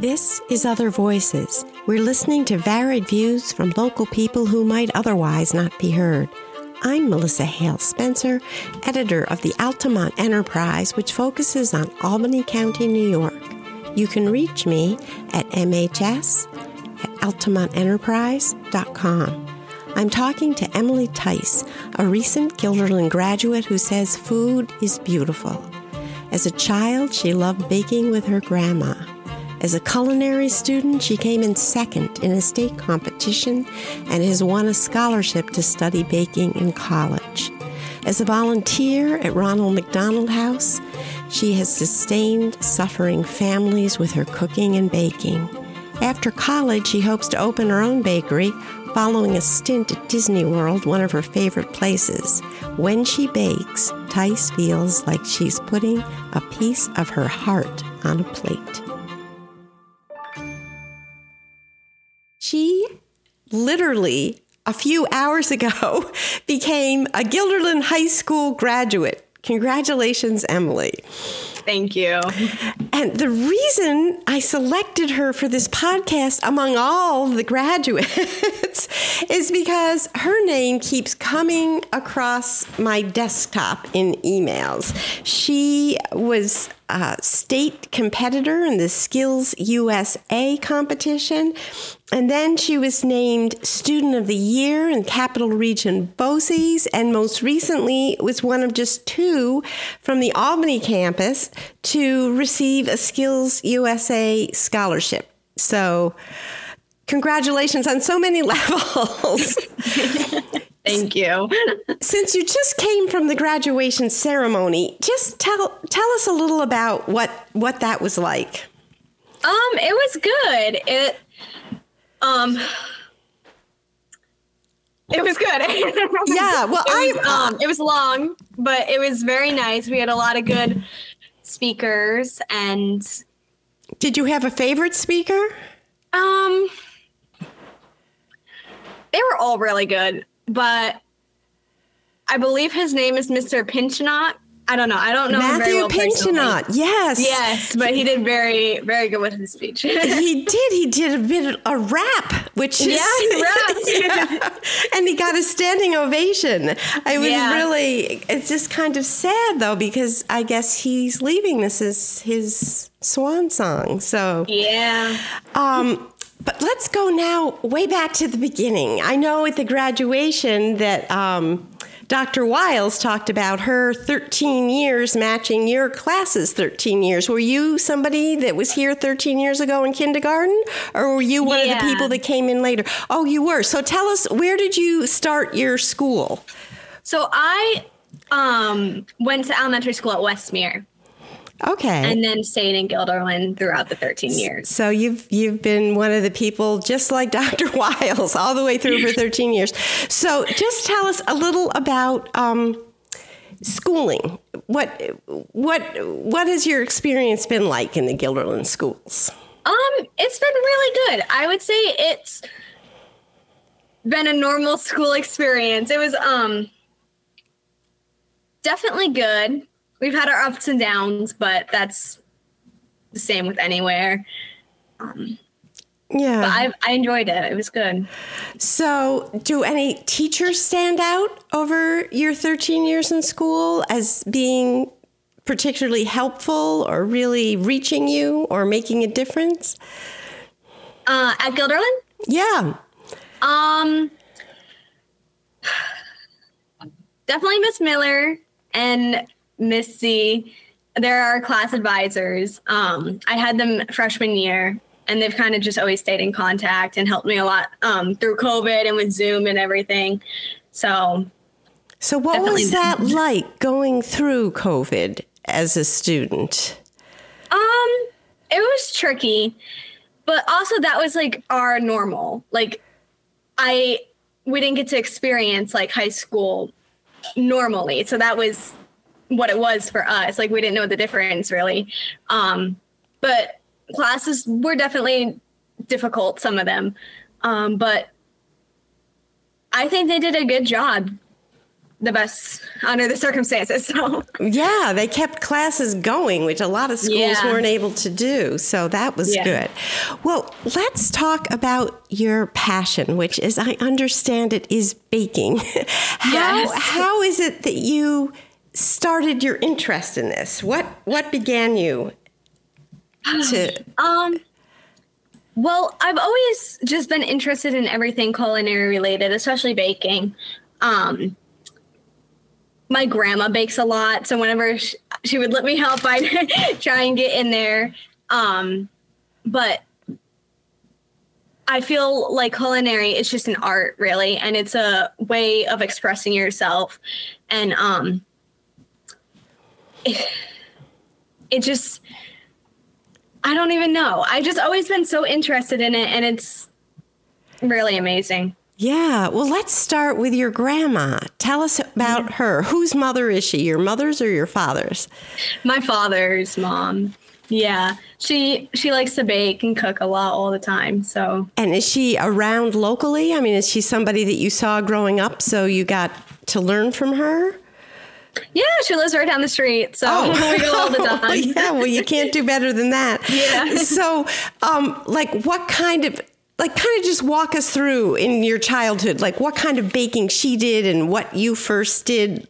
This is Other Voices. We're listening to varied views from local people who might otherwise not be heard. I'm Melissa Hale Spencer, editor of the Altamont Enterprise, which focuses on Albany County, New York. You can reach me at mhs at altamontenterprise.com. I'm talking to Emily Tice, a recent Guilderland graduate who says food is beautiful. As a child, she loved baking with her grandma. As a culinary student, she came in second in a state competition and has won a scholarship to study baking in college. As a volunteer at Ronald McDonald House, she has sustained suffering families with her cooking and baking. After college, she hopes to open her own bakery following a stint at Disney World, one of her favorite places. When she bakes, Tice feels like she's putting a piece of her heart on a plate. Literally, a few hours ago, became a Guilderland High School graduate. Congratulations, Emily. Thank you. And the reason I selected her for this podcast among all the graduates is because her name keeps coming across my desktop in emails. She was a state competitor in the Skills USA competition. And then she was named Student of the Year in Capital Region BOCES, and most recently was one of just two from the Albany campus to receive a Skills USA scholarship. So, congratulations on so many levels. Thank you. Since you just came from the graduation ceremony, just tell tell us a little about what what that was like. Um, it was good. It um it was good. yeah, well, it was, I um, it was long, but it was very nice. We had a lot of good speakers and Did you have a favorite speaker? Um they were all really good but I believe his name is Mr. Pinchnot. I don't know. I don't know Matthew well Pinchnot. Yes, yes, but he did very, very good with his speech. he did. He did a bit of a rap, which is yeah, he rapped. yeah. and he got a standing ovation. I was yeah. really. It's just kind of sad though because I guess he's leaving. This is his swan song. So yeah. Um, but let's go now way back to the beginning. I know at the graduation that um, Dr. Wiles talked about her 13 years matching your classes 13 years. Were you somebody that was here 13 years ago in kindergarten, or were you one yeah. of the people that came in later? Oh, you were. So tell us, where did you start your school? So I um, went to elementary school at Westmere. Okay. And then stayed in Guilderland throughout the 13 years. So you've you've been one of the people just like Dr. Wiles all the way through for 13 years. So just tell us a little about um, schooling. What what what has your experience been like in the Guilderland schools? Um, it's been really good. I would say it's been a normal school experience. It was um definitely good we've had our ups and downs, but that's the same with anywhere. Um, yeah, but I, I enjoyed it. It was good. So, do any teachers stand out over your 13 years in school as being particularly helpful or really reaching you or making a difference? Uh, at Guilderland? Yeah. Um, definitely Miss Miller and Missy, they're our class advisors. Um, I had them freshman year, and they've kind of just always stayed in contact and helped me a lot um, through COVID and with Zoom and everything. So, so what was that like going through COVID as a student? Um, it was tricky, but also that was like our normal. Like, I we didn't get to experience like high school normally, so that was what it was for us. Like we didn't know the difference really. Um, but classes were definitely difficult, some of them. Um, but I think they did a good job. the best under the circumstances. So yeah, they kept classes going, which a lot of schools Yeah. weren't able to do. So that was Yeah. good. Well, let's talk about your passion, which, as I understand it, is baking. how Yes. how is it that you started your interest in this? What what began you to? Um, well, I've always just been interested in everything culinary related, especially baking. Um, my grandma bakes a lot, so whenever she, she would let me help, I'd try and get in there. Um, but I feel like culinary is just an art, really, and it's a way of expressing yourself. And um, it, it just I don't even know. I've just always been so interested in it, and it's really amazing. Yeah, well, let's start with your grandma. Tell us about her. Whose mother is she? Your mother's or your father's? My father's mom, yeah, she she likes to bake and cook a lot all the time. So And is she around locally? I mean, is she somebody that you saw growing up so you got to learn from her? Yeah, she lives right down the street. So we go all the time. yeah, well, you can't do better than that. Yeah. So, um, like, what kind of, like, kind of just walk us through in your childhood, like, what kind of baking she did and what you first did.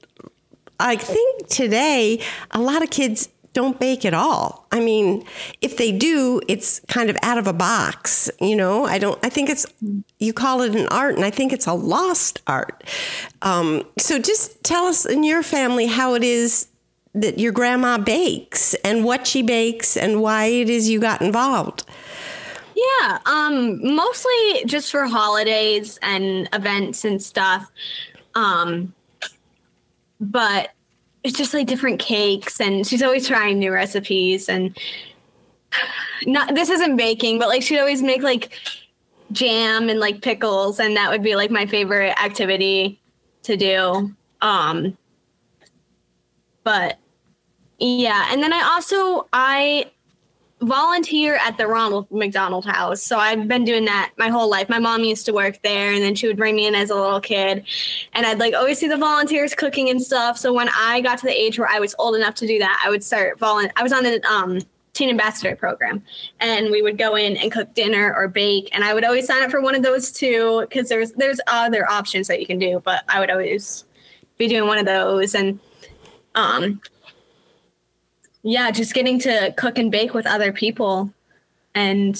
I think today, a lot of kids don't bake at all. I mean, if they do, it's kind of out of a box, you know? I don't, I think it's, you call it an art, and I think it's a lost art. Um, so just tell us in your family how it is that your grandma bakes and what she bakes and why it is you got involved. Yeah, um, mostly just for holidays and events and stuff. Um, but it's just like different cakes, and she's always trying new recipes. And not this isn't baking, but like she'd always make like jam and like pickles, and that would be like my favorite activity to do. Um, but yeah, and then I also I volunteer at the Ronald McDonald House. So I've been doing that my whole life. My mom used to work there and then she would bring me in as a little kid and I'd like always see the volunteers cooking and stuff. So when I got to the age where I was old enough to do that, I would start volun I was on the um teen ambassador program and we would go in and cook dinner or bake and I would always sign up for one of those too because there's there's other options that you can do, but I would always be doing one of those and um yeah, just getting to cook and bake with other people and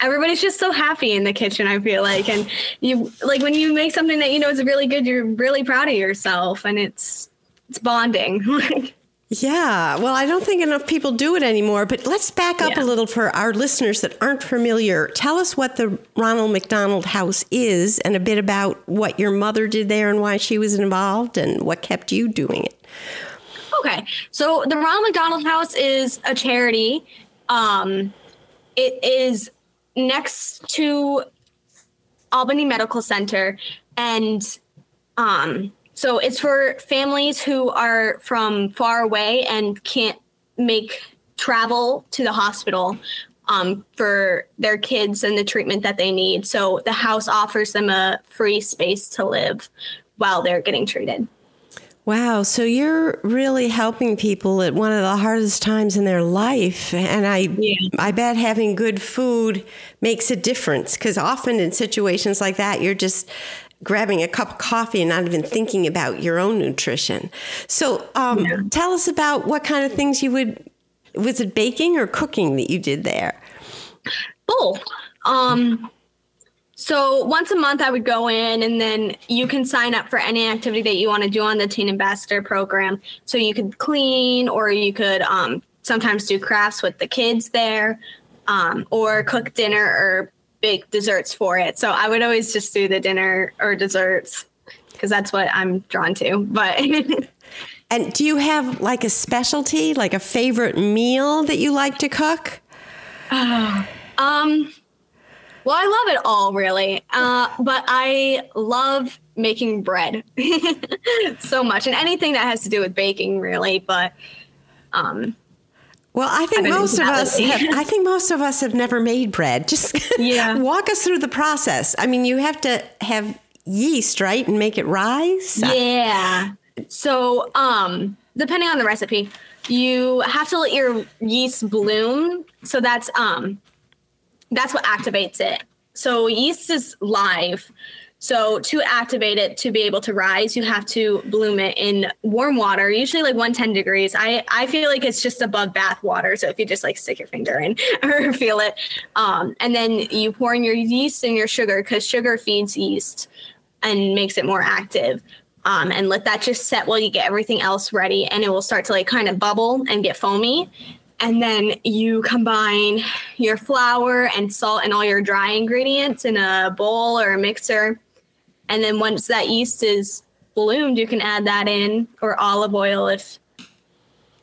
everybody's just so happy in the kitchen, I feel like. And you like when you make something that you know is really good, you're really proud of yourself and it's it's bonding. Yeah, well, I don't think enough people do it anymore, but let's back up Yeah. a little for our listeners that aren't familiar. Tell us what the Ronald McDonald House is and a bit about what your mother did there and why she was involved and what kept you doing it. Okay, so the Ronald McDonald House is a charity. Um, it is next to Albany Medical Center, and um, so it's for families who are from far away and can't make travel to the hospital um, for their kids and the treatment that they need. So the house offers them a free space to live while they're getting treated. Wow, so you're really helping people at one of the hardest times in their life, and I Yeah. I bet having good food makes a difference because often in situations like that you're just grabbing a cup of coffee and not even thinking about your own nutrition. So, um, tell us about what kind of things you would was it baking or cooking that you did there? both. Um, so once a month, I would go in, and then you can sign up for any activity that you want to do on the Teen Ambassador program. So you could clean, or you could um, sometimes do crafts with the kids there, um, or cook dinner or bake desserts for it. So I would always just do the dinner or desserts because that's what I'm drawn to. But And do you have like a specialty, like a favorite meal that you like to cook? Um, well, I love it all really, uh, but I love making bread so much, and anything that has to do with baking, really. But um, Well, I think most of us. Have, I think most of us have never made bread. Just Yeah. walk us through the process. I mean, you have to have yeast, right? And make it rise? Yeah. So, um, depending on the recipe, you have to let your yeast bloom. So that's um that's what activates it. So yeast is live. So to activate it to be able to rise, you have to bloom it in warm water, usually like 110 degrees. I, I feel like it's just above bath water. So if you just like stick your finger in or feel it, um, and then you pour in your yeast and your sugar because sugar feeds yeast and makes it more active. Um, and let that just set while you get everything else ready, and it will start to like kind of bubble and get foamy. And then you combine your flour and salt and all your dry ingredients in a bowl or a mixer. And then once that yeast is bloomed, you can add that in or olive oil if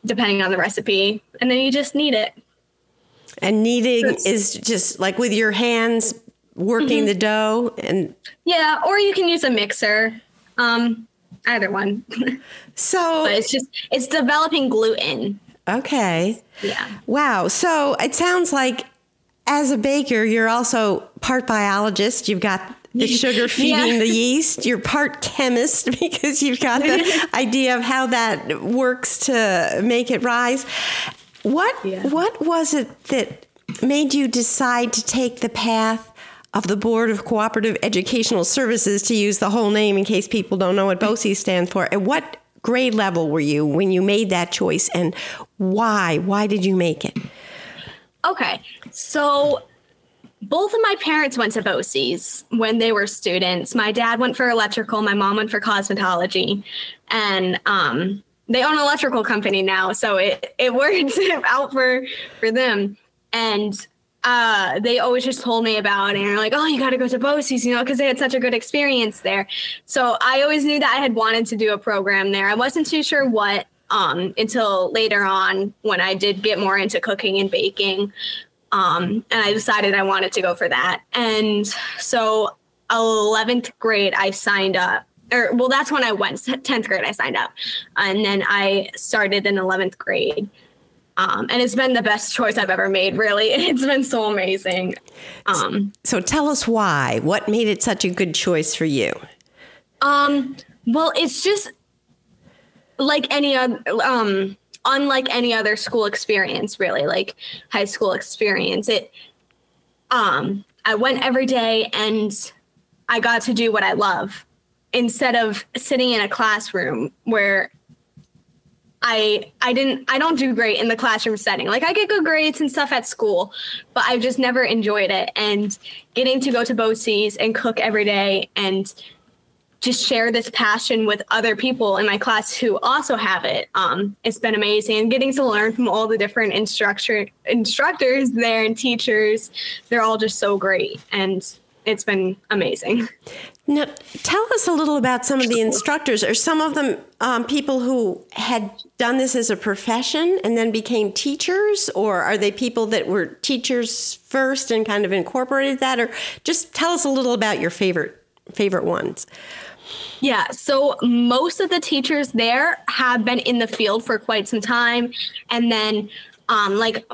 depending on the recipe. And then you just knead it. And kneading is just like with your hands working mm-hmm. the dough and Yeah, or you can use a mixer. Um either one. So but it's just it's developing gluten. Okay. Yeah. Wow. So it sounds like as a baker, you're also part biologist. You've got the sugar feeding yeah. the yeast. You're part chemist because you've got the idea of how that works to make it rise. What yeah. what was it that made you decide to take the path of the Board of Cooperative Educational Services to use the whole name in case people don't know what BOCES stands for? And what grade level were you when you made that choice and why? Why did you make it? Okay. So both of my parents went to BOCES when they were students. My dad went for electrical, my mom went for cosmetology. And um, they own an electrical company now, so it, it worked out for for them. And uh, they always just told me about it and they're like, oh, you got to go to BOCES, you know, because they had such a good experience there. So I always knew that I had wanted to do a program there. I wasn't too sure what um, until later on when I did get more into cooking and baking. Um, and I decided I wanted to go for that. And so 11th grade, I signed up. Or, well, that's when I went. 10th grade, I signed up. And then I started in 11th grade. Um, and it's been the best choice I've ever made, really. It's been so amazing. Um, so tell us why. What made it such a good choice for you? Um, well, it's just like any other, um, unlike any other school experience, really, like high school experience. It, um, I went every day and I got to do what I love instead of sitting in a classroom where I I didn't I don't do great in the classroom setting. Like I get good grades and stuff at school, but I've just never enjoyed it. And getting to go to BOCES and cook every day and just share this passion with other people in my class who also have it. Um, it's been amazing getting to learn from all the different instructor instructors there and teachers. They're all just so great and it's been amazing. Now, tell us a little about some of the instructors. Are some of them um, people who had done this as a profession and then became teachers, or are they people that were teachers first and kind of incorporated that? Or just tell us a little about your favorite favorite ones. Yeah, so most of the teachers there have been in the field for quite some time, and then um, like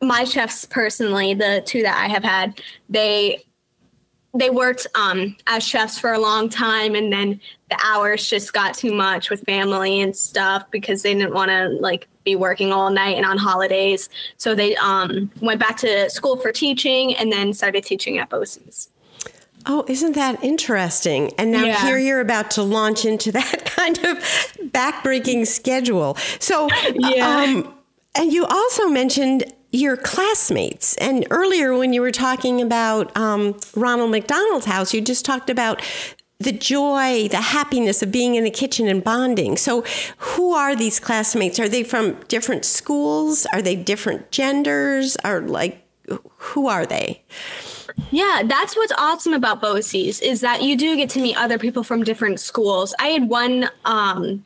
my chefs personally, the two that I have had, they they worked um, as chefs for a long time and then the hours just got too much with family and stuff because they didn't want to like be working all night and on holidays so they um, went back to school for teaching and then started teaching at BOCES. Oh, isn't that interesting? And now yeah. here you're about to launch into that kind of backbreaking schedule. So, yeah. Um, and you also mentioned your classmates. And earlier, when you were talking about um, Ronald McDonald's house, you just talked about the joy, the happiness of being in the kitchen and bonding. So, who are these classmates? Are they from different schools? Are they different genders? Are like, who are they? Yeah, that's what's awesome about BOCES is that you do get to meet other people from different schools. I had one um,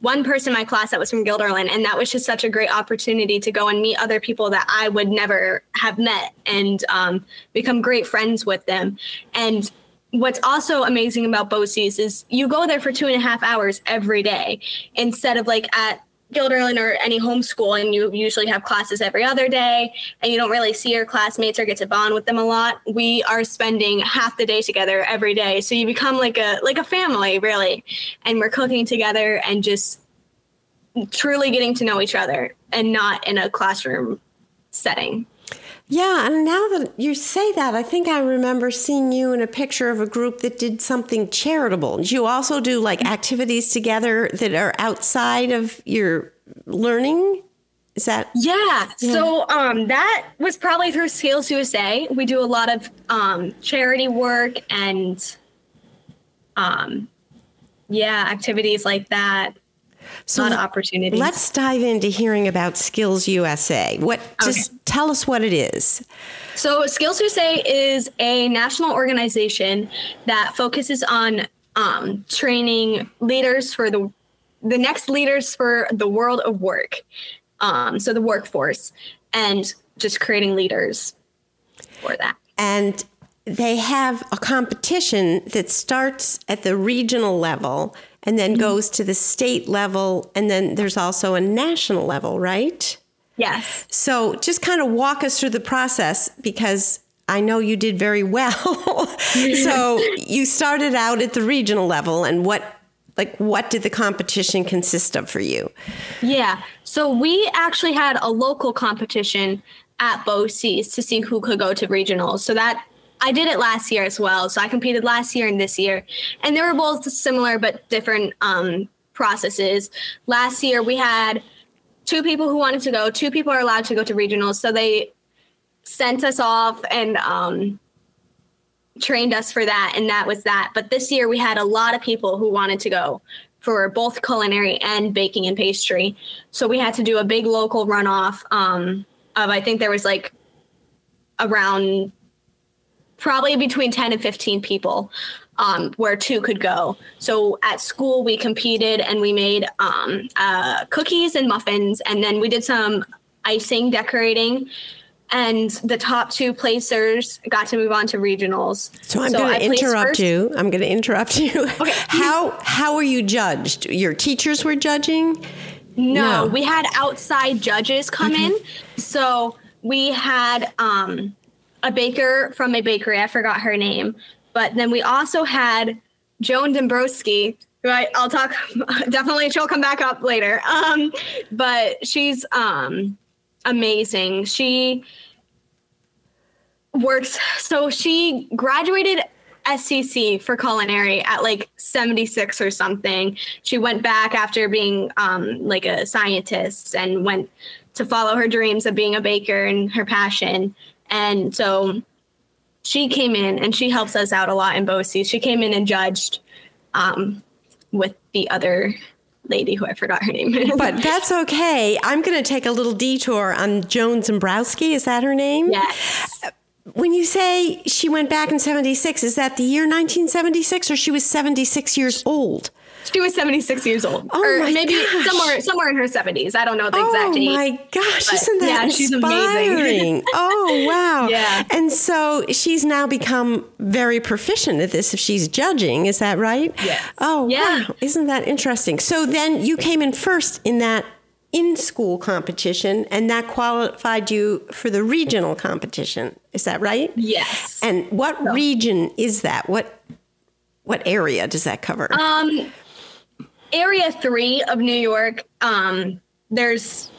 one person in my class that was from Guilderland, and that was just such a great opportunity to go and meet other people that I would never have met and um, become great friends with them. And what's also amazing about BOCES is you go there for two and a half hours every day instead of like at Guilderland or any homeschool and you usually have classes every other day and you don't really see your classmates or get to bond with them a lot, we are spending half the day together every day. So you become like a like a family really. And we're cooking together and just truly getting to know each other and not in a classroom setting. Yeah, and now that you say that, I think I remember seeing you in a picture of a group that did something charitable. You also do like activities together that are outside of your learning? Is that yeah. yeah. So um, that was probably through Skills USA. We do a lot of um, charity work and um, yeah, activities like that. So lot of opportunities. Let's dive into hearing about Skills USA. What okay. just tell us what it is. So Skills USA is a national organization that focuses on um, training leaders for the the next leaders for the world of work. Um, so the workforce and just creating leaders for that. And they have a competition that starts at the regional level and then mm-hmm. goes to the state level, and then there's also a national level, right? Yes. So just kind of walk us through the process because I know you did very well. so you started out at the regional level, and what like what did the competition consist of for you? Yeah. So we actually had a local competition at BOCES to see who could go to regionals. So that I did it last year as well. So I competed last year and this year, and they were both similar but different um, processes. Last year we had two people who wanted to go. Two people are allowed to go to regionals, so they sent us off and um, trained us for that, and that was that. But this year we had a lot of people who wanted to go for both culinary and baking and pastry. So we had to do a big local runoff um, of I think there was like around probably between 10 and 15 people um, where two could go. So at school, we competed and we made um, uh, cookies and muffins, and then we did some icing decorating. And the top two placers got to move on to regionals. So I'm so going to interrupt you. I'm going to interrupt you. Okay. how how were you judged? Your teachers were judging? No, no. we had outside judges come in. So we had um, a baker from a bakery. I forgot her name. But then we also had Joan Dombrowski, who I, will talk definitely she'll come back up later. Um, but she's um, amazing. She works so she graduated SCC for culinary at like 76 or something. She went back after being um, like a scientist and went to follow her dreams of being a baker and her passion. And so she came in and she helps us out a lot in BOCES. She came in and judged um, with the other lady who I forgot her name. but that's okay. I'm going to take a little detour on Joan Dombrowski. Is that her name? Yes. When you say she went back in 76, is that the year 1976 or she was 76 years old? She was 76 years old. Oh or maybe gosh. somewhere somewhere in her 70s. I don't know the exact age. Oh my gosh, isn't that yeah, inspiring? oh wow. Yeah. And so she's now become very proficient at this if she's judging, is that right? Yes. Oh yeah. wow. Isn't that interesting? So then you came in first in that in school competition and that qualified you for the regional competition. Is that right? Yes. And what so. region is that? What what area does that cover? Um area three of New York, um, there's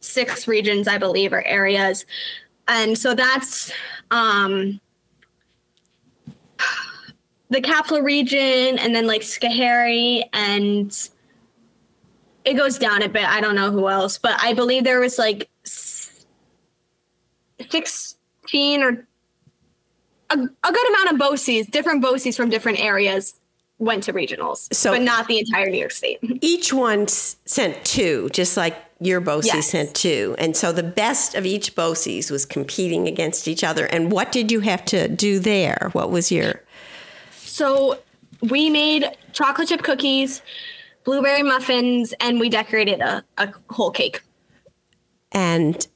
six regions, I believe, or areas. And so that's um, the capital region and then like Schoharie and it goes down a bit. I don't know who else, but I believe there was like 16 or a, a good amount of BOCES, different BOCES from different areas went to regionals, so but not the entire New York State. Each one sent two, just like your BOCES yes. sent two. And so the best of each BOCES was competing against each other. And what did you have to do there? What was your. So we made chocolate chip cookies, blueberry muffins, and we decorated a, a whole cake. And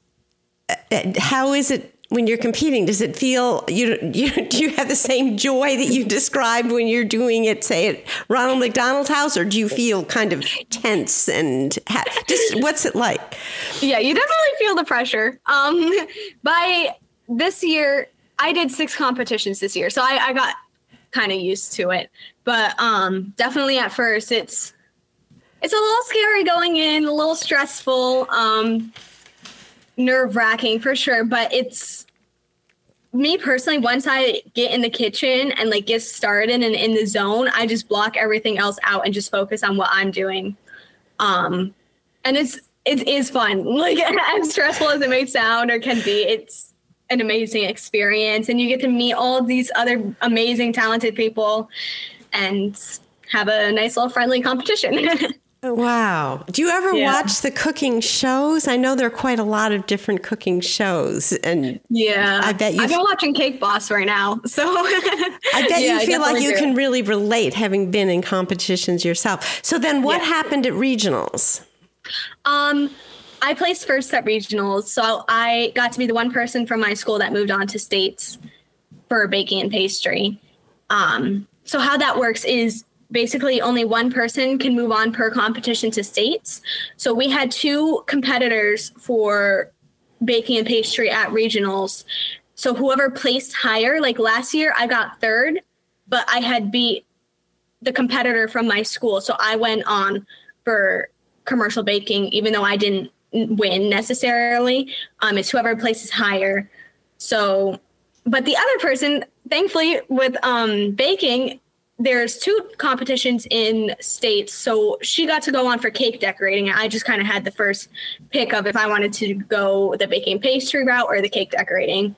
uh, how is it when you're competing? Does it feel you, you do you have the same joy that you described when you're doing it, say at Ronald McDonald's house, or do you feel kind of tense and ha- just what's it like? Yeah, you definitely feel the pressure. Um, by this year, I did six competitions this year, so I, I got kind of used to it. But um, definitely at first, it's it's a little scary going in, a little stressful. Um, nerve wracking for sure, but it's me personally. Once I get in the kitchen and like get started and in the zone, I just block everything else out and just focus on what I'm doing. Um, and it's it is fun. Like as stressful as it may sound or can be, it's an amazing experience, and you get to meet all these other amazing, talented people, and have a nice little friendly competition. Wow. Do you ever yeah. watch the cooking shows? I know there are quite a lot of different cooking shows and Yeah. I bet you I've been watching Cake Boss right now. So I bet yeah, you feel like you do. can really relate having been in competitions yourself. So then what yeah. happened at regionals? Um I placed first at regionals. So I got to be the one person from my school that moved on to states for baking and pastry. Um so how that works is basically only one person can move on per competition to states. So we had two competitors for baking and pastry at regionals. So whoever placed higher, like last year I got third, but I had beat the competitor from my school. So I went on for commercial baking, even though I didn't win necessarily. Um, it's whoever places higher. So, but the other person, thankfully, with um, baking, there's two competitions in states so she got to go on for cake decorating and i just kind of had the first pick of if i wanted to go the baking pastry route or the cake decorating.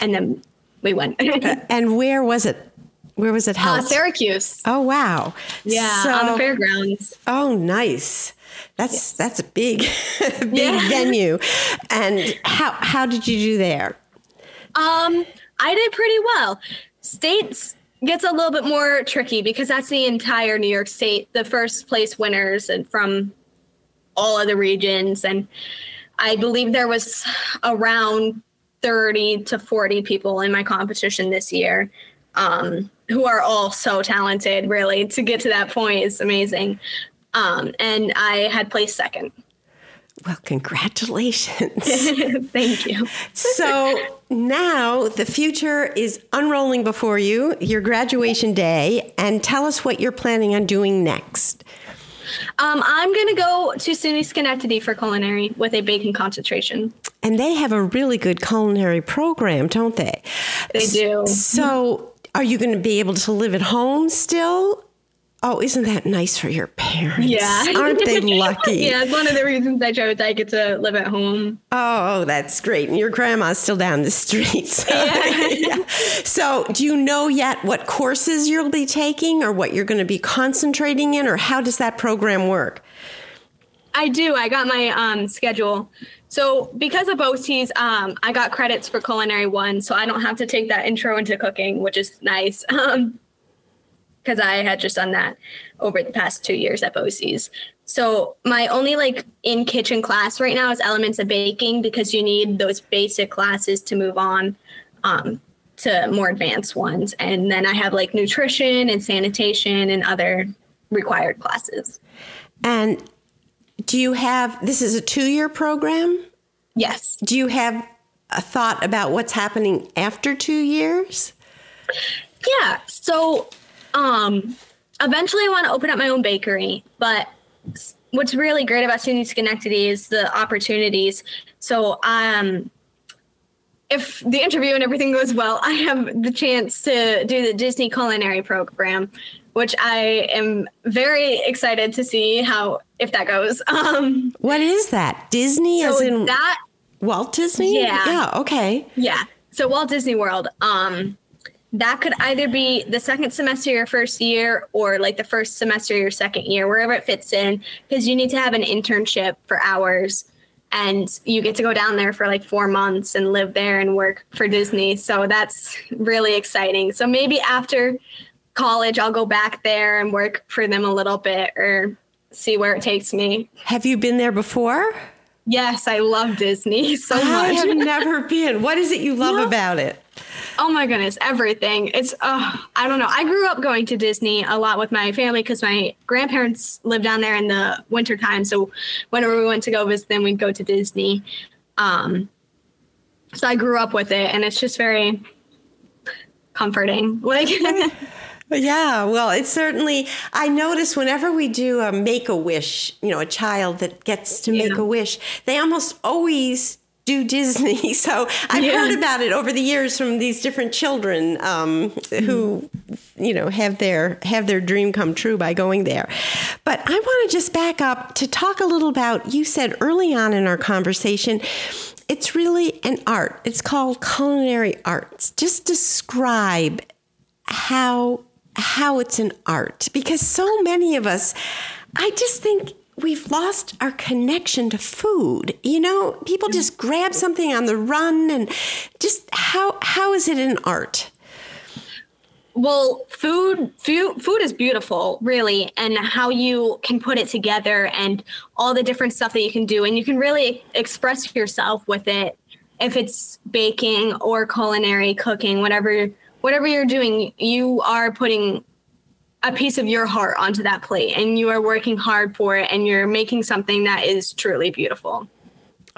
And then we went. And where was it? Where was it uh, held? Uh, syracuse. Oh wow. Yeah so, on the fairgrounds. Oh nice. That's yes. that's a big big yeah. venue. And how how did you do there? Um i did pretty well. States gets a little bit more tricky because that's the entire New York State, the first place winners and from all of the regions. And I believe there was around 30 to 40 people in my competition this year um, who are all so talented, really. To get to that point is amazing. Um, and I had placed second. Well, congratulations. Thank you. so now the future is unrolling before you, your graduation day, and tell us what you're planning on doing next. Um, I'm going to go to SUNY Schenectady for culinary with a baking concentration. And they have a really good culinary program, don't they? They do. So, are you going to be able to live at home still? Oh, isn't that nice for your parents? Yeah. Aren't they lucky? yeah, it's one of the reasons I chose I get to live at home. Oh, that's great. And your grandma's still down the street. So, yeah. yeah. so do you know yet what courses you'll be taking or what you're going to be concentrating in, or how does that program work? I do. I got my um, schedule. So because of BOCES, um, I got credits for culinary one, so I don't have to take that intro into cooking, which is nice. Um, because I had just done that over the past two years at BOCES. So my only like in kitchen class right now is elements of baking because you need those basic classes to move on um, to more advanced ones. And then I have like nutrition and sanitation and other required classes. And do you have this is a two year program? Yes. Do you have a thought about what's happening after two years? Yeah. So um, eventually, I want to open up my own bakery, but what's really great about SUNY Schenectady is the opportunities. So, um, if the interview and everything goes well, I have the chance to do the Disney culinary program, which I am very excited to see how if that goes. Um, what is that? Disney so as in that Walt Disney? Yeah. Yeah. Okay. Yeah. So Walt Disney World. Um, that could either be the second semester your first year or like the first semester of your second year wherever it fits in because you need to have an internship for hours and you get to go down there for like four months and live there and work for disney so that's really exciting so maybe after college i'll go back there and work for them a little bit or see where it takes me have you been there before Yes, I love Disney so much. I have never been. What is it you love no. about it? Oh my goodness, everything. It's uh, I don't know. I grew up going to Disney a lot with my family because my grandparents lived down there in the winter time. So whenever we went to go visit them, we'd go to Disney. Um, so I grew up with it, and it's just very comforting. Like. Yeah, well, it's certainly. I notice whenever we do a make a wish, you know, a child that gets to make yeah. a wish, they almost always do Disney. So I've yeah. heard about it over the years from these different children um, who, you know, have their have their dream come true by going there. But I want to just back up to talk a little about. You said early on in our conversation. It's really an art. It's called culinary arts. Just describe how how it's an art because so many of us I just think we've lost our connection to food. You know, people just grab something on the run and just how how is it an art? Well, food, food, food is beautiful, really, and how you can put it together and all the different stuff that you can do, and you can really express yourself with it. If it's baking or culinary cooking, whatever, whatever you're doing, you are putting a piece of your heart onto that plate and you are working hard for it and you're making something that is truly beautiful.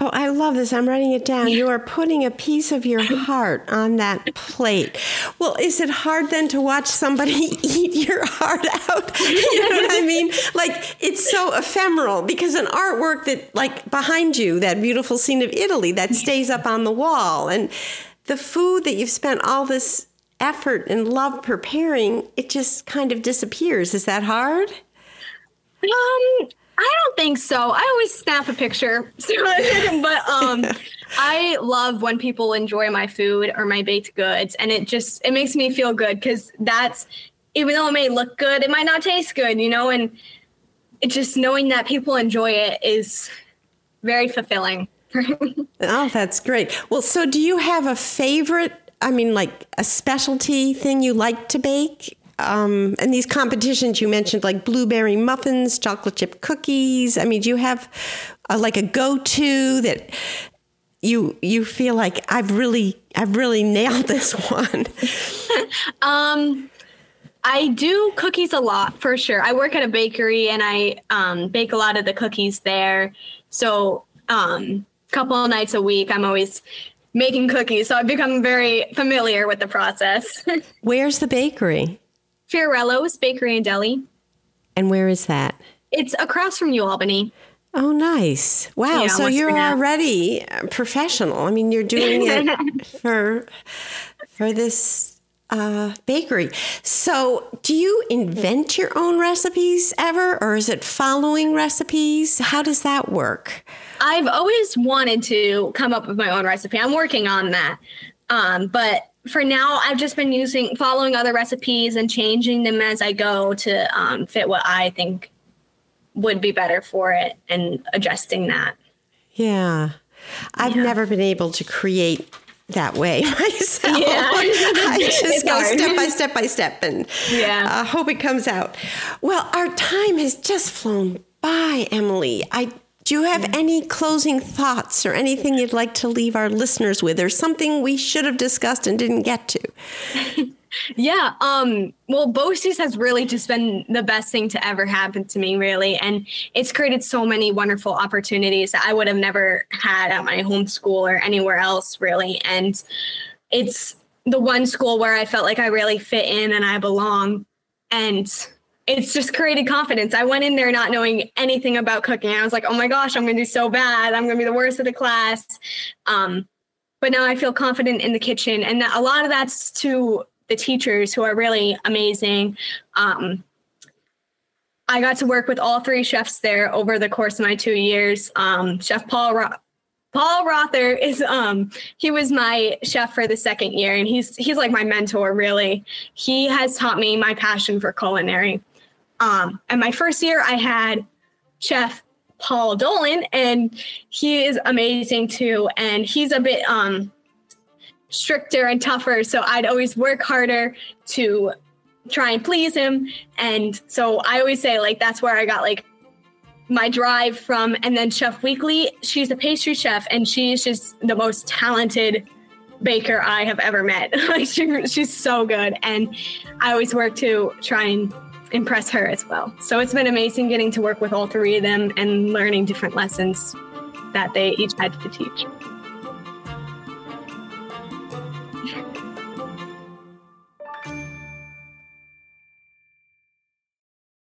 Oh, I love this. I'm writing it down. You are putting a piece of your heart on that plate. Well, is it hard then to watch somebody eat your heart out? You know what I mean? Like it's so ephemeral because an artwork that like behind you, that beautiful scene of Italy that stays up on the wall and the food that you've spent all this effort and love preparing, it just kind of disappears. Is that hard? Um, I don't think so. I always snap a picture. but um I love when people enjoy my food or my baked goods and it just it makes me feel good cuz that's even though it may look good, it might not taste good, you know, and it just knowing that people enjoy it is very fulfilling. oh, that's great. Well, so do you have a favorite I mean, like a specialty thing you like to bake? Um, and these competitions you mentioned, like blueberry muffins, chocolate chip cookies. I mean, do you have a, like a go-to that you you feel like I've really I've really nailed this one? um, I do cookies a lot for sure. I work at a bakery and I um, bake a lot of the cookies there. So um, couple nights a week, I'm always making cookies. So I've become very familiar with the process. Where's the bakery? Fiorello's Bakery and Deli. And where is that? It's across from U Albany. Oh, nice. Wow. Yeah, so you're already professional. I mean, you're doing it for for this uh, bakery. So, do you invent your own recipes ever, or is it following recipes? How does that work? I've always wanted to come up with my own recipe. I'm working on that. Um, but for now, I've just been using following other recipes and changing them as I go to um, fit what I think would be better for it and adjusting that. Yeah. I've yeah. never been able to create that way myself. Yeah. I just it's go hard. step by step by step and yeah. uh, hope it comes out. Well, our time has just flown by, Emily. I do you have any closing thoughts or anything you'd like to leave our listeners with, or something we should have discussed and didn't get to? yeah. Um, well, BOCES has really just been the best thing to ever happen to me, really. And it's created so many wonderful opportunities that I would have never had at my home school or anywhere else, really. And it's the one school where I felt like I really fit in and I belong. And it's just created confidence. I went in there not knowing anything about cooking. I was like, oh my gosh, I'm going to do so bad. I'm going to be the worst of the class. Um, but now I feel confident in the kitchen. And a lot of that's to the teachers who are really amazing. Um, I got to work with all three chefs there over the course of my two years. Um, Chef Paul Ro- Paul Rother is um he was my chef for the second year and he's he's like my mentor really. He has taught me my passion for culinary. Um, and my first year, I had Chef Paul Dolan, and he is amazing too. And he's a bit um, stricter and tougher, so I'd always work harder to try and please him. And so I always say like that's where I got like my drive from and then Chef Weekly, she's a pastry chef and she's just the most talented baker I have ever met. like she, she's so good and I always work to try and impress her as well. So it's been amazing getting to work with all three of them and learning different lessons that they each had to teach.